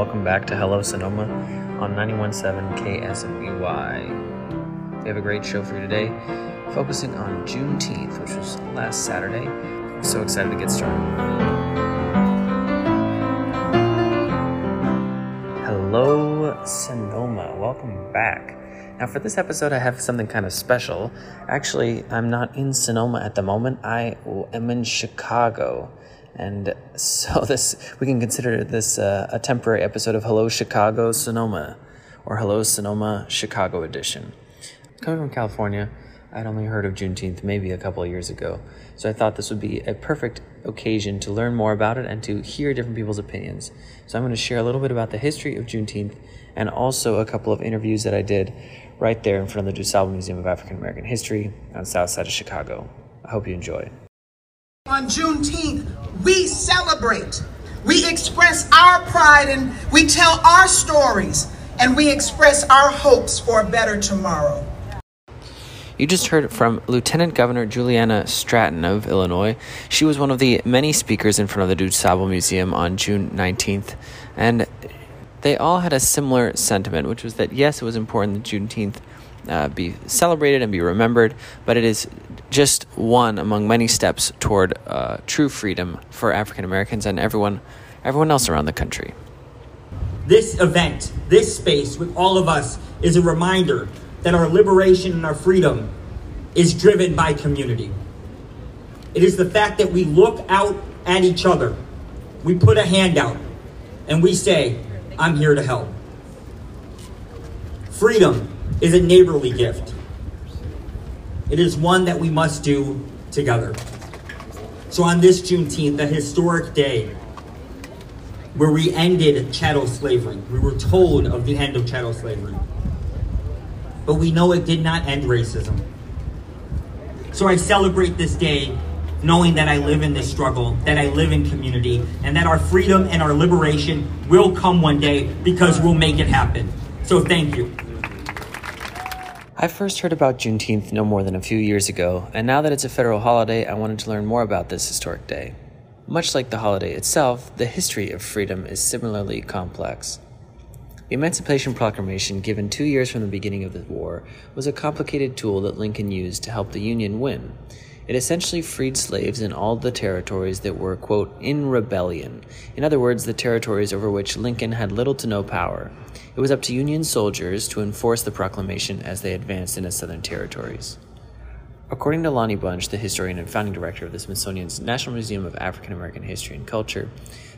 welcome back to Hello Sonoma on 91.7 KSVY. We have a great show for you today, focusing on Juneteenth, which was last Saturday. I'm so excited to get started. Hello Sonoma, welcome back. Now, for this episode, I have something kind of special. Actually, I'm not in Sonoma at the moment, I am in Chicago. And so this we can consider this uh, a temporary episode of Hello Chicago Sonoma or Hello Sonoma Chicago edition. Coming from California, I'd only heard of Juneteenth maybe a couple of years ago, so I thought this would be a perfect occasion to learn more about it and to hear different people's opinions. So I'm going to share a little bit about the history of Juneteenth and also a couple of interviews that I did right there in front of the DuSable Museum of African American History on the south side of Chicago. I hope you enjoy. On Juneteenth, we celebrate, we express our pride, and we tell our stories, and we express our hopes for a better tomorrow. You just heard from Lieutenant Governor Juliana Stratton of Illinois. She was one of the many speakers in front of the DuSable Museum on June 19th, and they all had a similar sentiment, which was that yes, it was important that Juneteenth uh, be celebrated and be remembered, but it is just one among many steps toward uh, true freedom for African Americans and everyone, everyone else around the country. This event, this space with all of us, is a reminder that our liberation and our freedom is driven by community. It is the fact that we look out at each other, we put a hand out, and we say, I'm here to help. Freedom is a neighborly gift. It is one that we must do together. So on this Juneteenth, the historic day where we ended chattel slavery, we were told of the end of chattel slavery. But we know it did not end racism. So I celebrate this day knowing that I live in this struggle, that I live in community, and that our freedom and our liberation will come one day because we'll make it happen. So thank you. I first heard about Juneteenth no more than a few years ago, and now that it's a federal holiday, I wanted to learn more about this historic day. Much like the holiday itself, the history of freedom is similarly complex. The Emancipation Proclamation, given two years from the beginning of the war, was a complicated tool that Lincoln used to help the Union win. It essentially freed slaves in all the territories that were, quote, in rebellion. In other words, the territories over which Lincoln had little to no power. It was up to Union soldiers to enforce the proclamation as they advanced into southern territories. According to Lonnie Bunch, the historian and founding director of the Smithsonian's National Museum of African American History and Culture,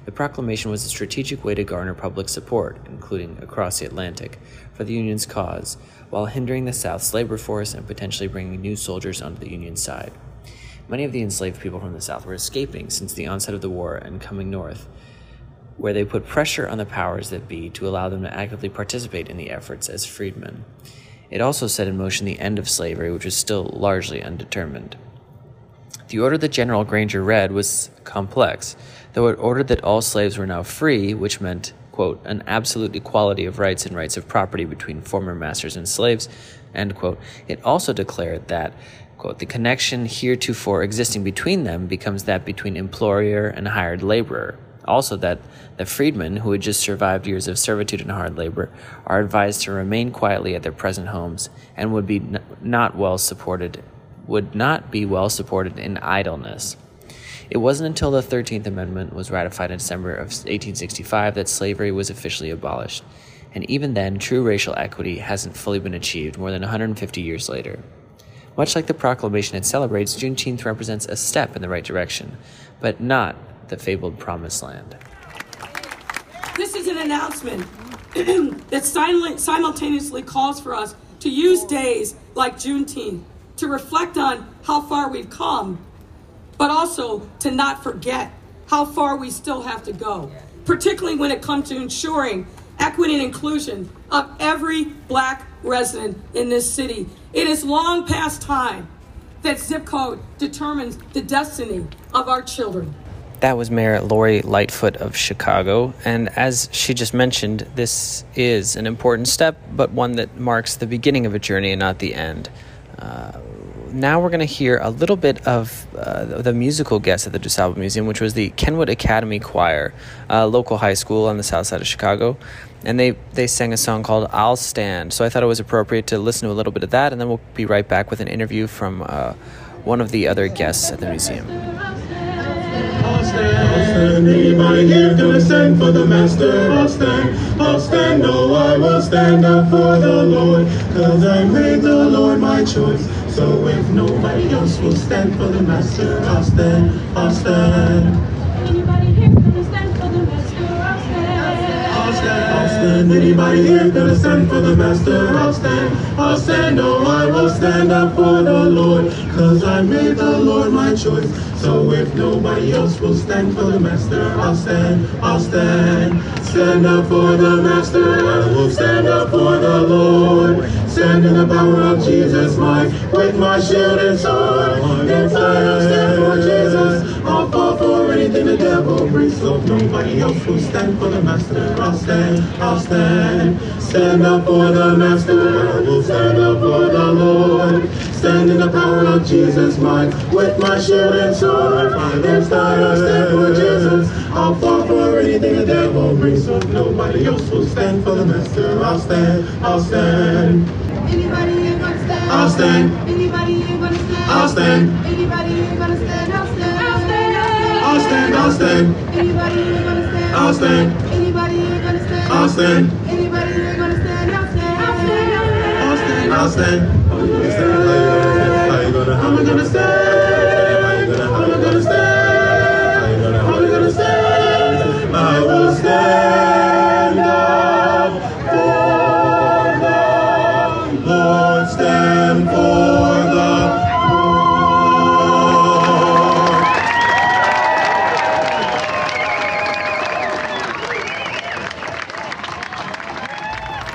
the proclamation was a strategic way to garner public support, including across the Atlantic, for the Union's cause, while hindering the South's labor force and potentially bringing new soldiers onto the Union side. Many of the enslaved people from the South were escaping since the onset of the war and coming north, where they put pressure on the powers that be to allow them to actively participate in the efforts as freedmen. It also set in motion the end of slavery, which was still largely undetermined. The order that General Granger read was complex, though it ordered that all slaves were now free, which meant, quote, an absolute equality of rights and rights of property between former masters and slaves, end quote. It also declared that Quote, the connection heretofore existing between them becomes that between employer and hired laborer. Also, that the freedmen, who had just survived years of servitude and hard labor, are advised to remain quietly at their present homes and would be n- not well supported, would not be well supported in idleness. It wasn't until the 13th Amendment was ratified in December of 1865 that slavery was officially abolished. And even then, true racial equity hasn't fully been achieved more than 150 years later. Much like the proclamation it celebrates, Juneteenth represents a step in the right direction, but not the fabled promised land. This is an announcement that simultaneously calls for us to use days like Juneteenth to reflect on how far we've come, but also to not forget how far we still have to go, particularly when it comes to ensuring equity and inclusion of every black resident in this city. It is long past time that zip code determines the destiny of our children. That was Mayor Lori Lightfoot of Chicago. And as she just mentioned, this is an important step, but one that marks the beginning of a journey and not the end. Uh, now we're going to hear a little bit of uh, the musical guest at the DuSable Museum, which was the Kenwood Academy Choir, a local high school on the south side of Chicago. And they, they sang a song called I'll Stand. So I thought it was appropriate to listen to a little bit of that, and then we'll be right back with an interview from uh, one of the other guests at the museum. Stand. Anybody here gonna stand for the master? I'll stand. I'll stand. No, I will stand up for the Lord. Cause I made the Lord my choice. So if nobody else will stand for the master, I'll stand. I'll stand. Anybody here gonna stand for the master? I'll stand. I'll stand. I'll stand. Anybody here gonna stand for the master? I'll stand. I'll stand. No, I will stand up for the Lord. Cause I made the Lord my choice. So if nobody else will stand for the master, I'll stand. I'll stand. Stand up for the master. I will stand up for the Lord. Stand in the power of Jesus' might with my shield and sword. If I stand for Jesus, I'll fall for anything the devil brings. So nobody else will stand for the master, I'll stand. I'll stand. Stand up for the master. I will stand up for the Lord. Stand in the power of Jesus' might with my shield and sword. If I don't stand for Jesus, I'll fall for anything the devil brings. So nobody else will stand for the master, I'll stand. I'll stand. Anybody here gonna stand? I'll stand. Anybody here gonna stand? I'll stand. Anybody here gonna stand? I'll stand. I'll stand. I'll stand. Anybody here gonna stand? I'll stand. Anybody here gonna stand? I'll stand. Anybody here gonna stand? I'll stand. I'll stand. I'll stand. Gonna stand? How you gonna? You gonna? I will stand up for the Lord. Stand for the.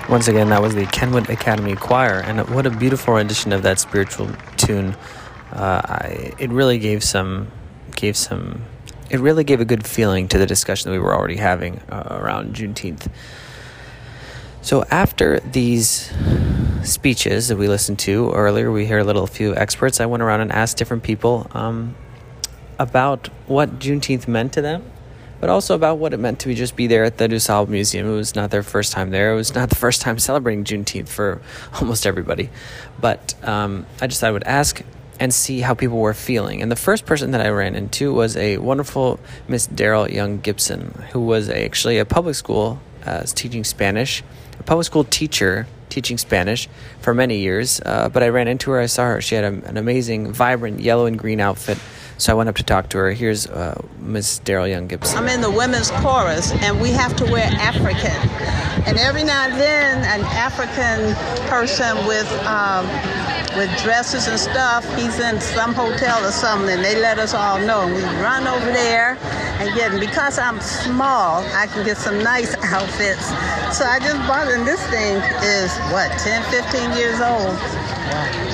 Once again, that was the Kenwood Academy Choir, and what a beautiful rendition of that spiritual tune. Uh, I, it really gave some, gave some, it really gave a good feeling to the discussion that we were already having uh, around Juneteenth. So after these speeches that we listened to earlier, we heard a little few experts. I went around and asked different people um, about what Juneteenth meant to them, but also about what it meant to be just be there at the DuSable Museum. It was not their first time there. It was not the first time celebrating Juneteenth for almost everybody. But um, I just thought I would ask and see how people were feeling. And the first person that I ran into was a wonderful Miss Daryl Young Gibson, who was actually a public school uh, teaching Spanish, a public school teacher teaching Spanish for many years. Uh, but I ran into her, I saw her. She had a, an amazing, vibrant yellow and green outfit. So I went up to talk to her. Here's uh, Miss Daryl Young Gibson. I'm in the women's chorus, and we have to wear African. And every now and then, an African person with um, with dresses and stuff, he's in some hotel or something, and they let us all know. And we run over there and get. And because I'm small, I can get some nice outfits. So I just bought. And this thing is what 10, 15 years old.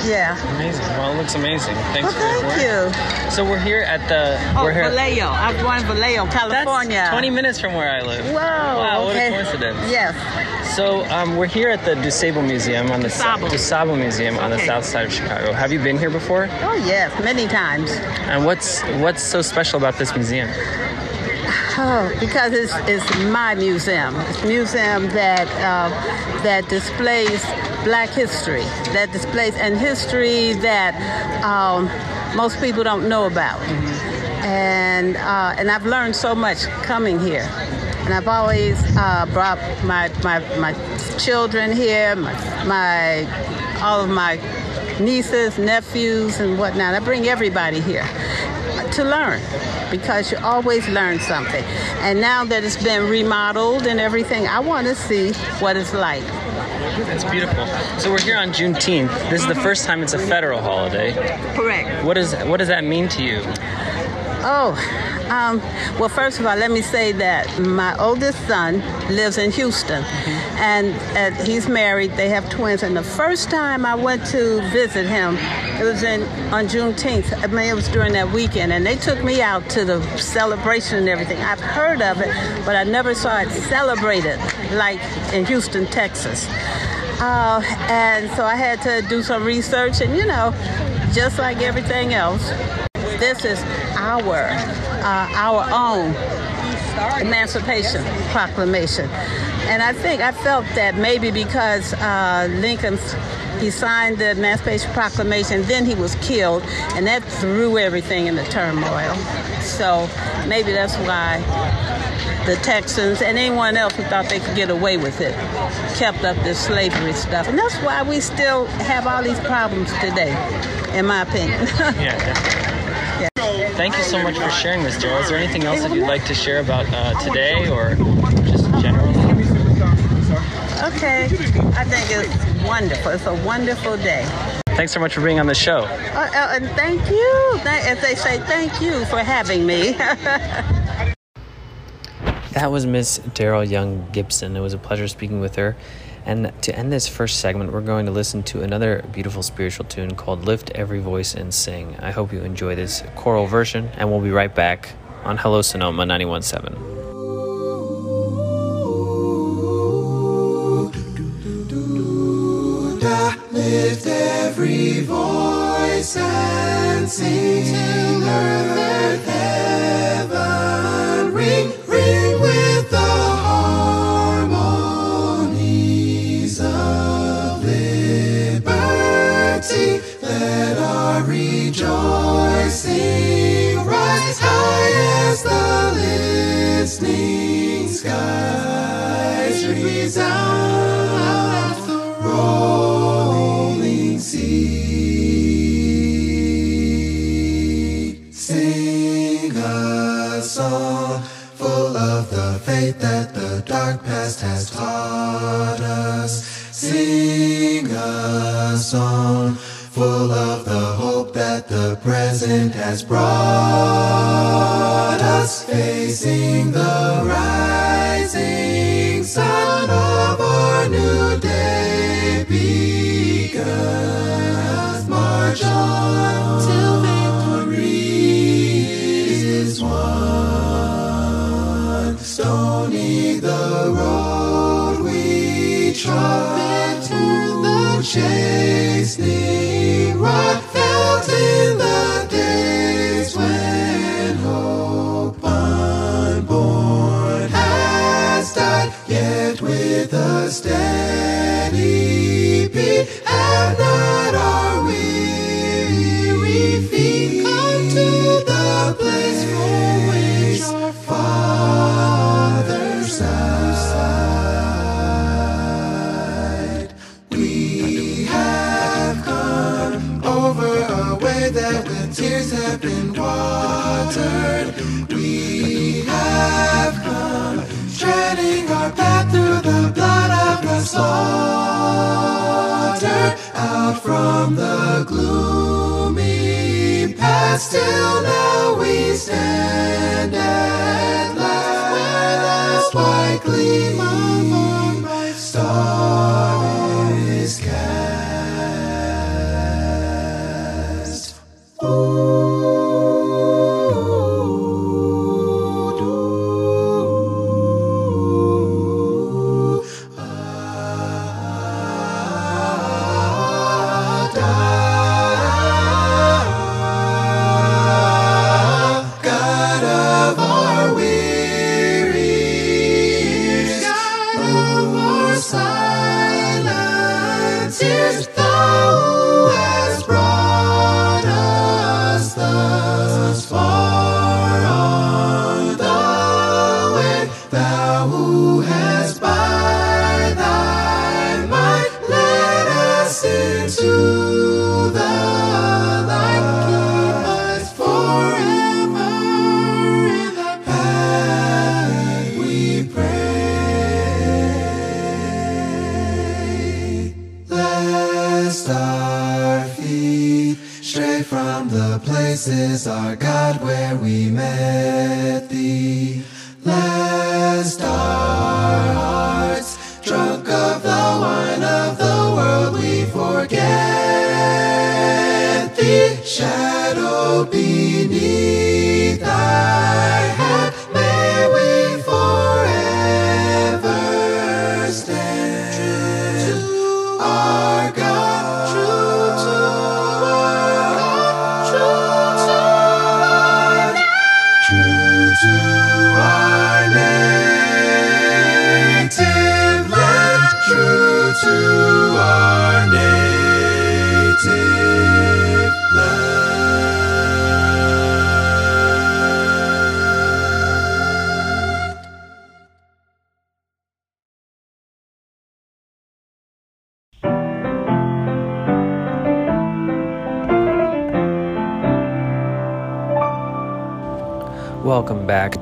Yeah. Amazing. Well, it looks amazing. Thanks Well, thank you. So we're here at the. Oh, we're here. Vallejo. I'm born in Vallejo, California. That's 20 minutes from where I live. Wow. Wow, what a coincidence. Yes. So um, we're here at the DuSable Museum on the DuSable. DuSable Museum on the south side of Chicago. Have you been here before? Oh yes, many times. And what's what's so special about this museum? Oh, because it's, it's my museum. It's a museum that uh, that displays Black history, that displays and history that um, most people don't know about. And uh, and I've learned so much coming here. And I've always uh, brought my, my my children here, my, my all of my nieces, nephews, and whatnot. I bring everybody here to learn because you always learn something. And now that it's been remodeled and everything, I want to see what it's like. That's beautiful. So we're here on Juneteenth. This is the mm-hmm. first time it's a federal holiday. Correct. What does what does that mean to you? Oh, um, well, first of all, let me say that my oldest son lives in Houston, and, and he's married. They have twins. And the first time I went to visit him, it was in on Juneteenth. I mean, it was during that weekend, and they took me out to the celebration and everything. I've heard of it, but I never saw it celebrated like in Houston, Texas. Uh, and so I had to do some research, and you know, just like everything else, this is our uh, our own Emancipation Proclamation. And I think I felt that maybe because uh, Lincoln he signed the Emancipation Proclamation, then he was killed, and that threw everything into turmoil. So maybe that's why the Texans and anyone else who thought they could get away with it kept up this slavery stuff. And that's why we still have all these problems today, in my opinion. Yeah, definitely. Thank you so much for sharing this, Daryl. Is there anything else that you'd like to share about uh, today or just generally? okay, I think it's wonderful. It's a wonderful day. Thanks so much for being on the show. Uh, uh, and thank you. Th- As they say, thank you for having me. That was Miss Daryl Young Gibson. It was a pleasure speaking with her. And to end this first segment, we're going to listen to another beautiful spiritual tune called Lift Every Voice and Sing. I hope you enjoy this choral version, and we'll be right back on Hello Sonoma 917. Lift every voice and sing till earth heaven rejoicing rise high as the listening skies resound the rolling sea. Sing a song full of the faith that the dark past has taught us. Sing a song full of the the present has brought us. Facing the rising sun of our new day begun. March on till victory is won. Stony the road we trod to the chastening rod place which our weary feet, come to the place always fathers died. Have been watered. We have come treading our path through the blood of the slaughter out from the gloomy past. Till now we stand at last. Where the white gleam of my star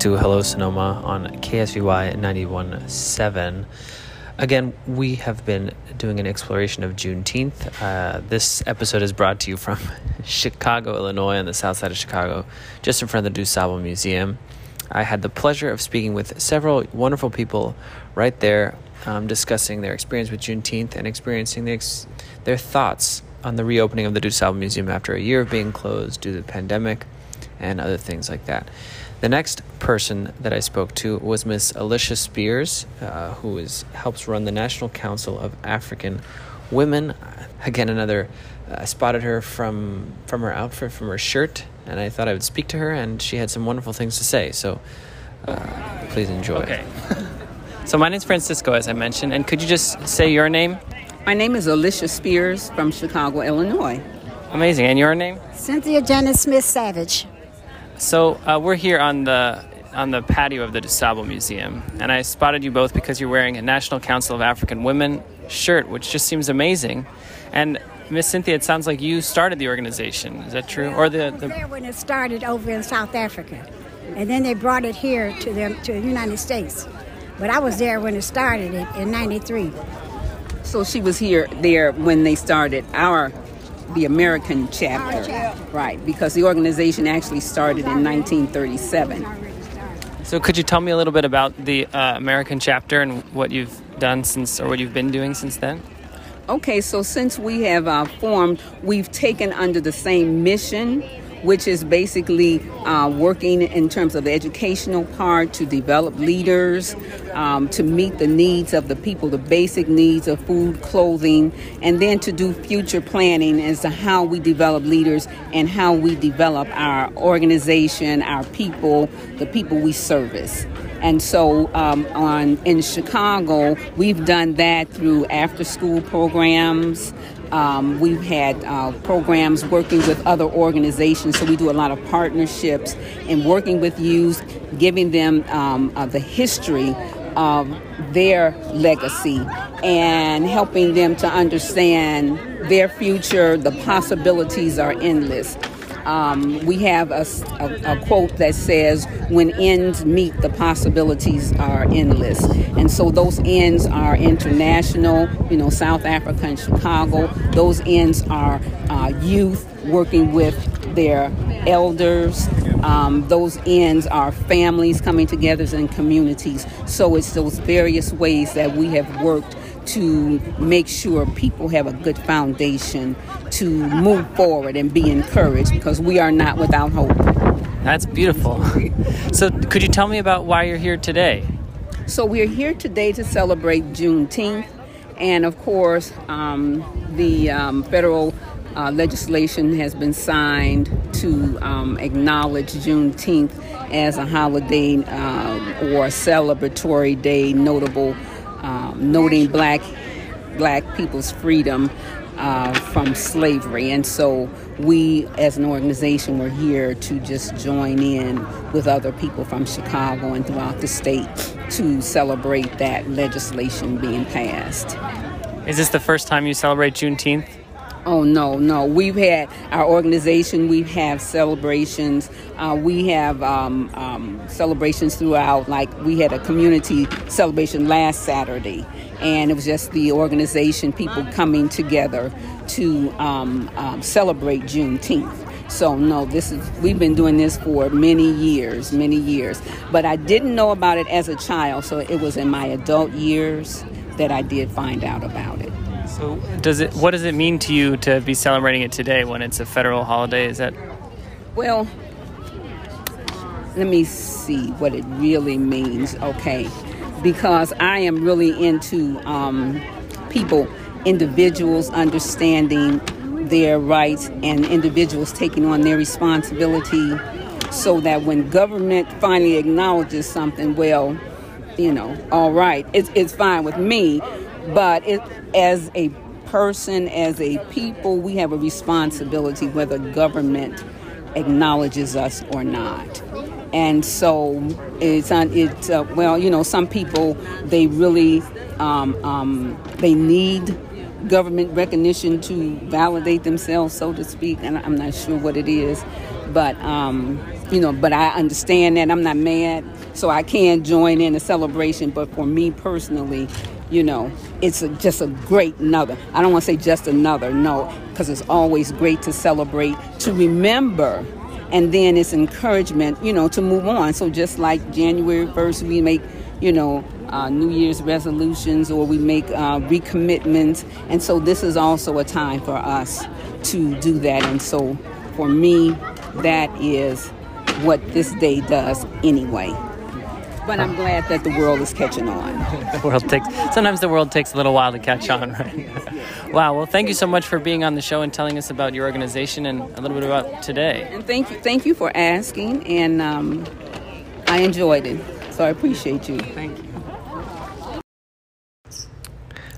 to Hello Sonoma on KSVY 91.7. Again, we have been doing an exploration of Juneteenth. Uh, this episode is brought to you from Chicago, Illinois, on the south side of Chicago, just in front of the DuSable Museum. I had the pleasure of speaking with several wonderful people right there, um, discussing their experience with Juneteenth and experiencing the ex- their thoughts on the reopening of the DuSable Museum after a year of being closed due to the pandemic and other things like that. The next person that I spoke to was Miss Alicia Spears, uh, who is helps run the National Council of African Women. Again, another. Uh, I spotted her from from her outfit, from her shirt, and I thought I would speak to her, and she had some wonderful things to say. So, uh, please enjoy. Okay. so my name is Francisco, as I mentioned, and could you just say your name? My name is Alicia Spears from Chicago, Illinois. Amazing. And your name? Cynthia Janice Smith Savage. So uh, we're here on the on the patio of the DuSable Museum, and I spotted you both because you're wearing a National Council of African Women shirt, which just seems amazing. And Miss Cynthia, it sounds like you started the organization. Is that true? Or the, I was there when it started over in South Africa, and then they brought it here to them to the United States. But I was there when it started in, in '93. So she was here there when they started our the American chapter. Right, because the organization actually started in 1937. So could you tell me a little bit about the uh, American chapter and what you've done since, or what you've been doing since then? Okay, so since we have uh, formed, we've taken under the same mission, which is basically uh, working in terms of the educational part to develop leaders, um, to meet the needs of the people, the basic needs of food, clothing, and then to do future planning as to how we develop leaders and how we develop our organization, our people, the people we service. And so um, on in Chicago, we've done that through after school programs. Um, we've had uh, programs working with other organizations, so we do a lot of partnerships and working with youth, giving them um, uh, the history of their legacy and helping them to understand their future. The possibilities are endless. Um, we have a, a, a, quote that says, When ends meet, the possibilities are endless. And so those ends are international, you know, South Africa and Chicago. Those ends are uh, youth working with their elders. Um, those ends are families coming together and communities. So it's those various ways that we have worked to make sure people have a good foundation to move forward and be encouraged because we are not without hope. That's beautiful. so, could you tell me about why you're here today? So, we're here today to celebrate Juneteenth, and of course, um, the um, federal uh, legislation has been signed to um, acknowledge Juneteenth as a holiday uh, or a celebratory day, notable um, noting black black people's freedom uh, from slavery. And so we, as an organization, were here to just join in with other people from Chicago and throughout the state to celebrate that legislation being passed. Is this the first time you celebrate Juneteenth? Oh no, no. We've had our organization. We have celebrations. Uh, we have um, um, celebrations throughout. Like we had a community celebration last Saturday, and it was just the organization, people coming together to um, um celebrate Juneteenth. So no, this is we've been doing this for many years, many years. But I didn't know about it as a child, so it was in my adult years that I did find out about it. So, does it? What does it mean to you to be celebrating it today when it's a federal holiday? Is that? Well, let me see what it really means. Okay, because I am really into um, people, individuals understanding their rights and individuals taking on their responsibility, so that when government finally acknowledges something, well, you know, all right, it's it's fine with me but it, as a person, as a people, we have a responsibility whether government acknowledges us or not. And so it's on it. Uh, well, you know, some people they really um, um, they need government recognition to validate themselves, so to speak. And I'm not sure what it is, but um, you know, but I understand that I'm not mad, so I can join in the celebration. But for me personally, you know, it's a, just a great another. I don't want to say just another, no, because it's always great to celebrate, to remember, and then it's encouragement, you know, to move on. So just like January 1st, we make, you know, uh, New Year's resolutions or we make uh, recommitments. And so this is also a time for us to do that. And so for me, that is what this day does anyway. But I'm glad that the world is catching on. the world takes sometimes the world takes a little while to catch on, right? wow. Well, thank you so much for being on the show and telling us about your organization and a little bit about today. And thank you, thank you for asking, and um, I enjoyed it. So I appreciate you. Thank you.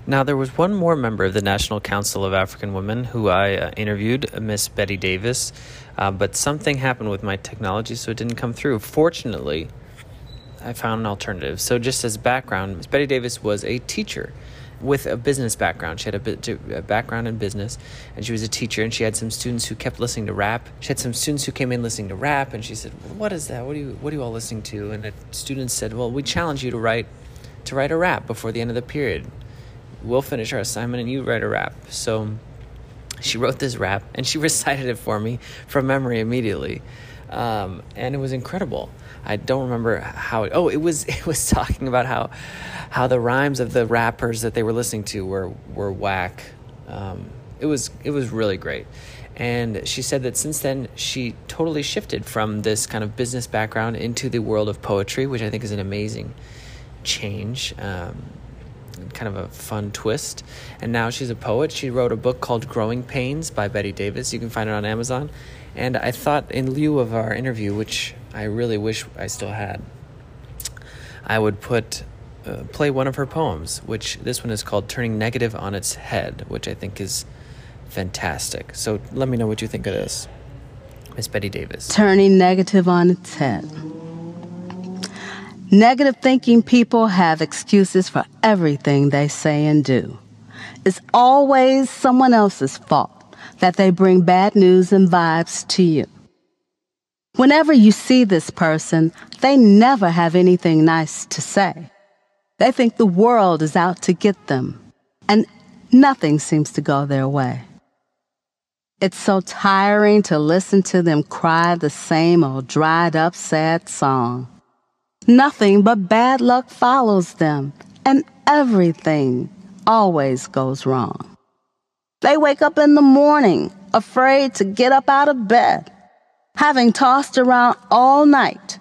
Now, there was one more member of the National Council of African Women who I uh, interviewed, Miss Betty Davis, uh, but something happened with my technology, so it didn't come through. Fortunately, I found an alternative. So, just as background, Betty Davis was a teacher with a business background. She had a, bit, a background in business, and she was a teacher. And she had some students who kept listening to rap. She had some students who came in listening to rap, and she said, "What is that? What are you What are you all listening to?" And the students said, "Well, we challenge you to write to write a rap before the end of the period." we'll finish our assignment and you write a rap. So she wrote this rap and she recited it for me from memory immediately. Um, and it was incredible. I don't remember how. It, oh, it was it was talking about how how the rhymes of the rappers that they were listening to were were whack. Um, it was it was really great, and she said that since then she totally shifted from this kind of business background into the world of poetry, which I think is an amazing change. Um, kind of a fun twist. And now she's a poet. She wrote a book called Growing Pains by Betty Davis. You can find it on Amazon. And I thought, in lieu of our interview, which I really wish I still had, I would put uh, play one of her poems, which this one is called Turning Negative on Its Head, which I think is fantastic. So let me know what you think of this. Miss Betty Davis. Turning negative on its head. Negative thinking people have excuses for everything they say and do. It's always someone else's fault that they bring bad news and vibes to you. Whenever you see this person, they never have anything nice to say. They think the world is out to get them, and nothing seems to go their way. It's so tiring to listen to them cry the same old dried up sad song. Nothing but bad luck follows them, and everything always goes wrong. They wake up in the morning afraid to get up out of bed, having tossed around all night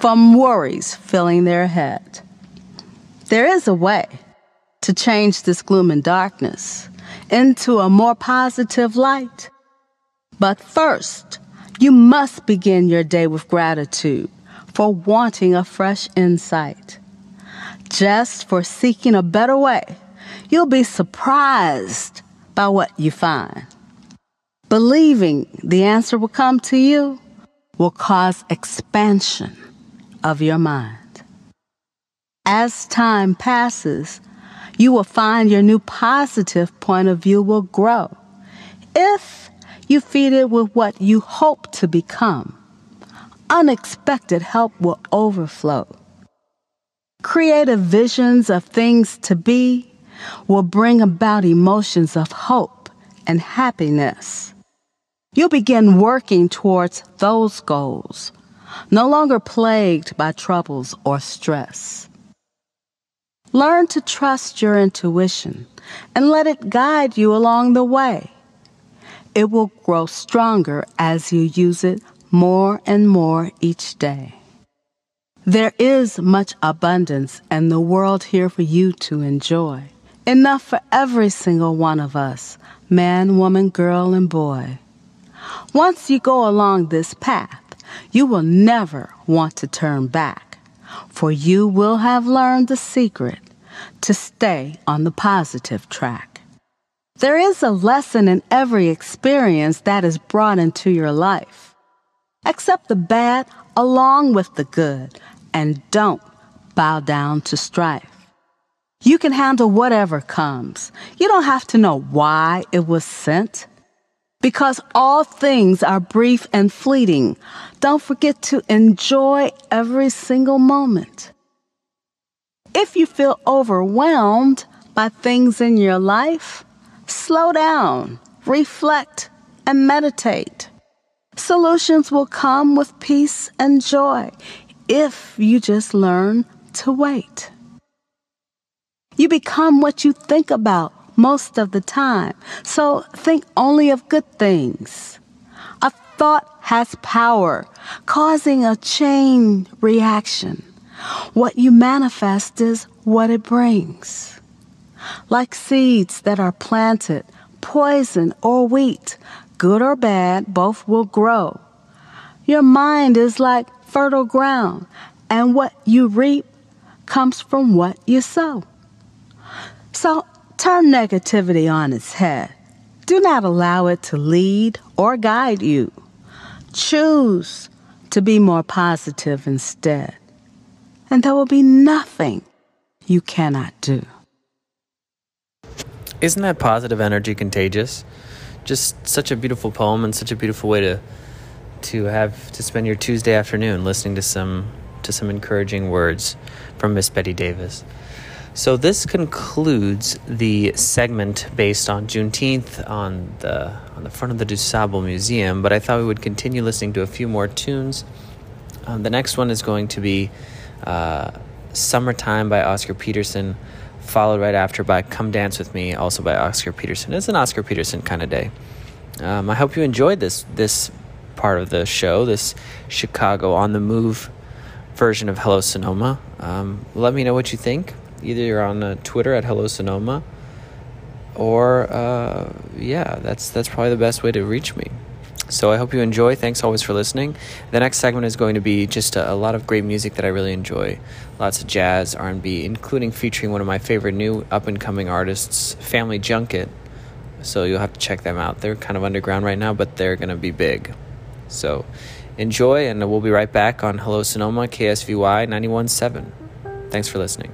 from worries filling their head. There is a way to change this gloom and darkness into a more positive light. But first, you must begin your day with gratitude for wanting a fresh insight, just for seeking a better way. You'll be surprised by what you find. Believing the answer will come to you will cause expansion of your mind. As time passes, you will find your new positive point of view will grow if you feed it with what you hope to become unexpected help will overflow. Creative visions of things to be will bring about emotions of hope and happiness. You'll begin working towards those goals, no longer plagued by troubles or stress. Learn to trust your intuition and let it guide you along the way. It will grow stronger as you use it more and more each day. There is much abundance in the world here for you to enjoy. Enough for every single one of us, man, woman, girl, and boy. Once you go along this path, you will never want to turn back, for you will have learned the secret to stay on the positive track. There is a lesson in every experience that is brought into your life. Accept the bad along with the good and don't bow down to strife. You can handle whatever comes. You don't have to know why it was sent. Because all things are brief and fleeting, don't forget to enjoy every single moment. If you feel overwhelmed by things in your life, slow down, reflect, and meditate. Solutions will come with peace and joy if you just learn to wait. You become what you think about most of the time, so think only of good things. A thought has power, causing a chain reaction. What you manifest is what it brings. Like seeds that are planted, poison or wheat, good or bad, both will grow. Your mind is like fertile ground, and what you reap comes from what you sow. So turn negativity on its head. Do not allow it to lead or guide you. Choose to be more positive instead, and there will be nothing you cannot do. Isn't that positive energy contagious? Just such a beautiful poem and such a beautiful way to to have to spend your Tuesday afternoon listening to some to some encouraging words from Miss Betty Davis. So this concludes the segment based on Juneteenth on the on the front of the DuSable Museum. But I thought we would continue listening to a few more tunes. Um, the next one is going to be uh, "Summertime" by Oscar Peterson, followed right after by "Come Dance with Me," also by Oscar Peterson. It's an Oscar Peterson kind of day. Um, I hope you enjoyed this this part of the show, this Chicago on the move version of Hello Sonoma. Um, let me know what you think either you're on uh, Twitter at Hello Sonoma, or uh, yeah, that's that's probably the best way to reach me. So I hope you enjoy. Thanks always for listening. The next segment is going to be just a, a lot of great music that I really enjoy. Lots of jazz, R&B, including featuring one of my favorite new up and coming artists, Family Junket. So you'll have to check them out. They're kind of underground right now, but they're going to be big. So enjoy, and we'll be right back on Hello Sonoma, KSVY 91.7. Thanks for listening.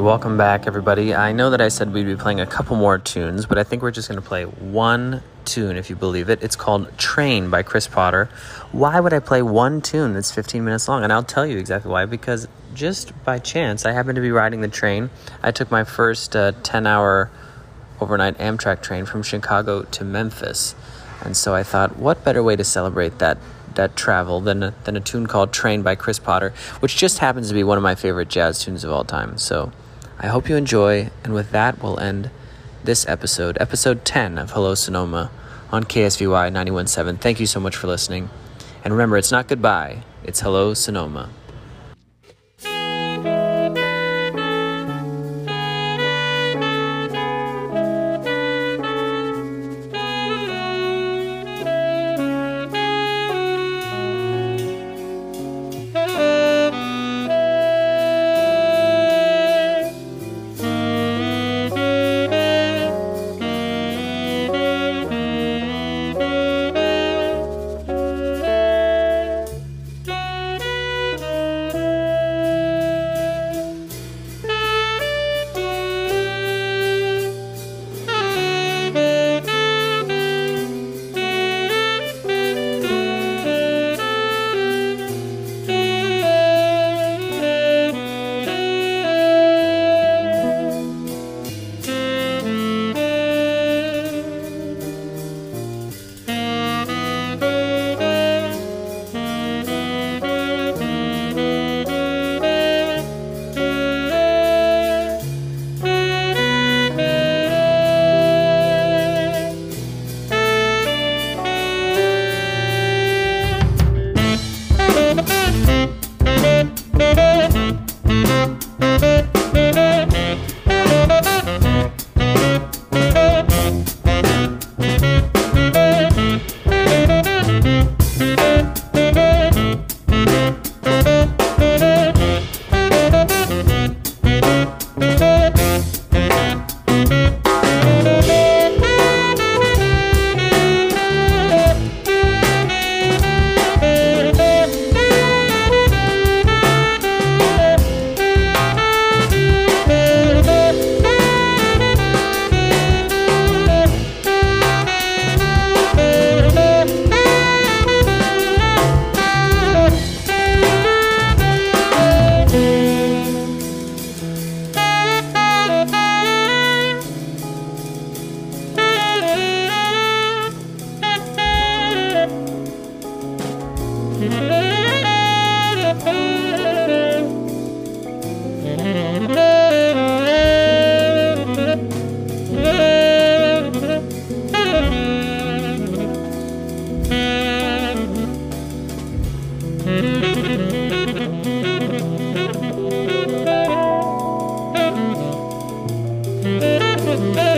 Welcome back, everybody. I know that I said we'd be playing a couple more tunes, but I think we're just going to play one tune, if you believe it. It's called Train by Chris Potter. Why would I play one tune that's 15 minutes long? And I'll tell you exactly why. Because just by chance, I happened to be riding the train. I took my first 10 uh, hour overnight Amtrak train from Chicago to Memphis. And so I thought, what better way to celebrate that that travel than a, than a tune called Train by Chris Potter, which just happens to be one of my favorite jazz tunes of all time. So I hope you enjoy, and with that, we'll end this episode, episode 10 of Hello Sonoma on KSVY 917. Thank you so much for listening. And remember, it's not goodbye, it's Hello Sonoma.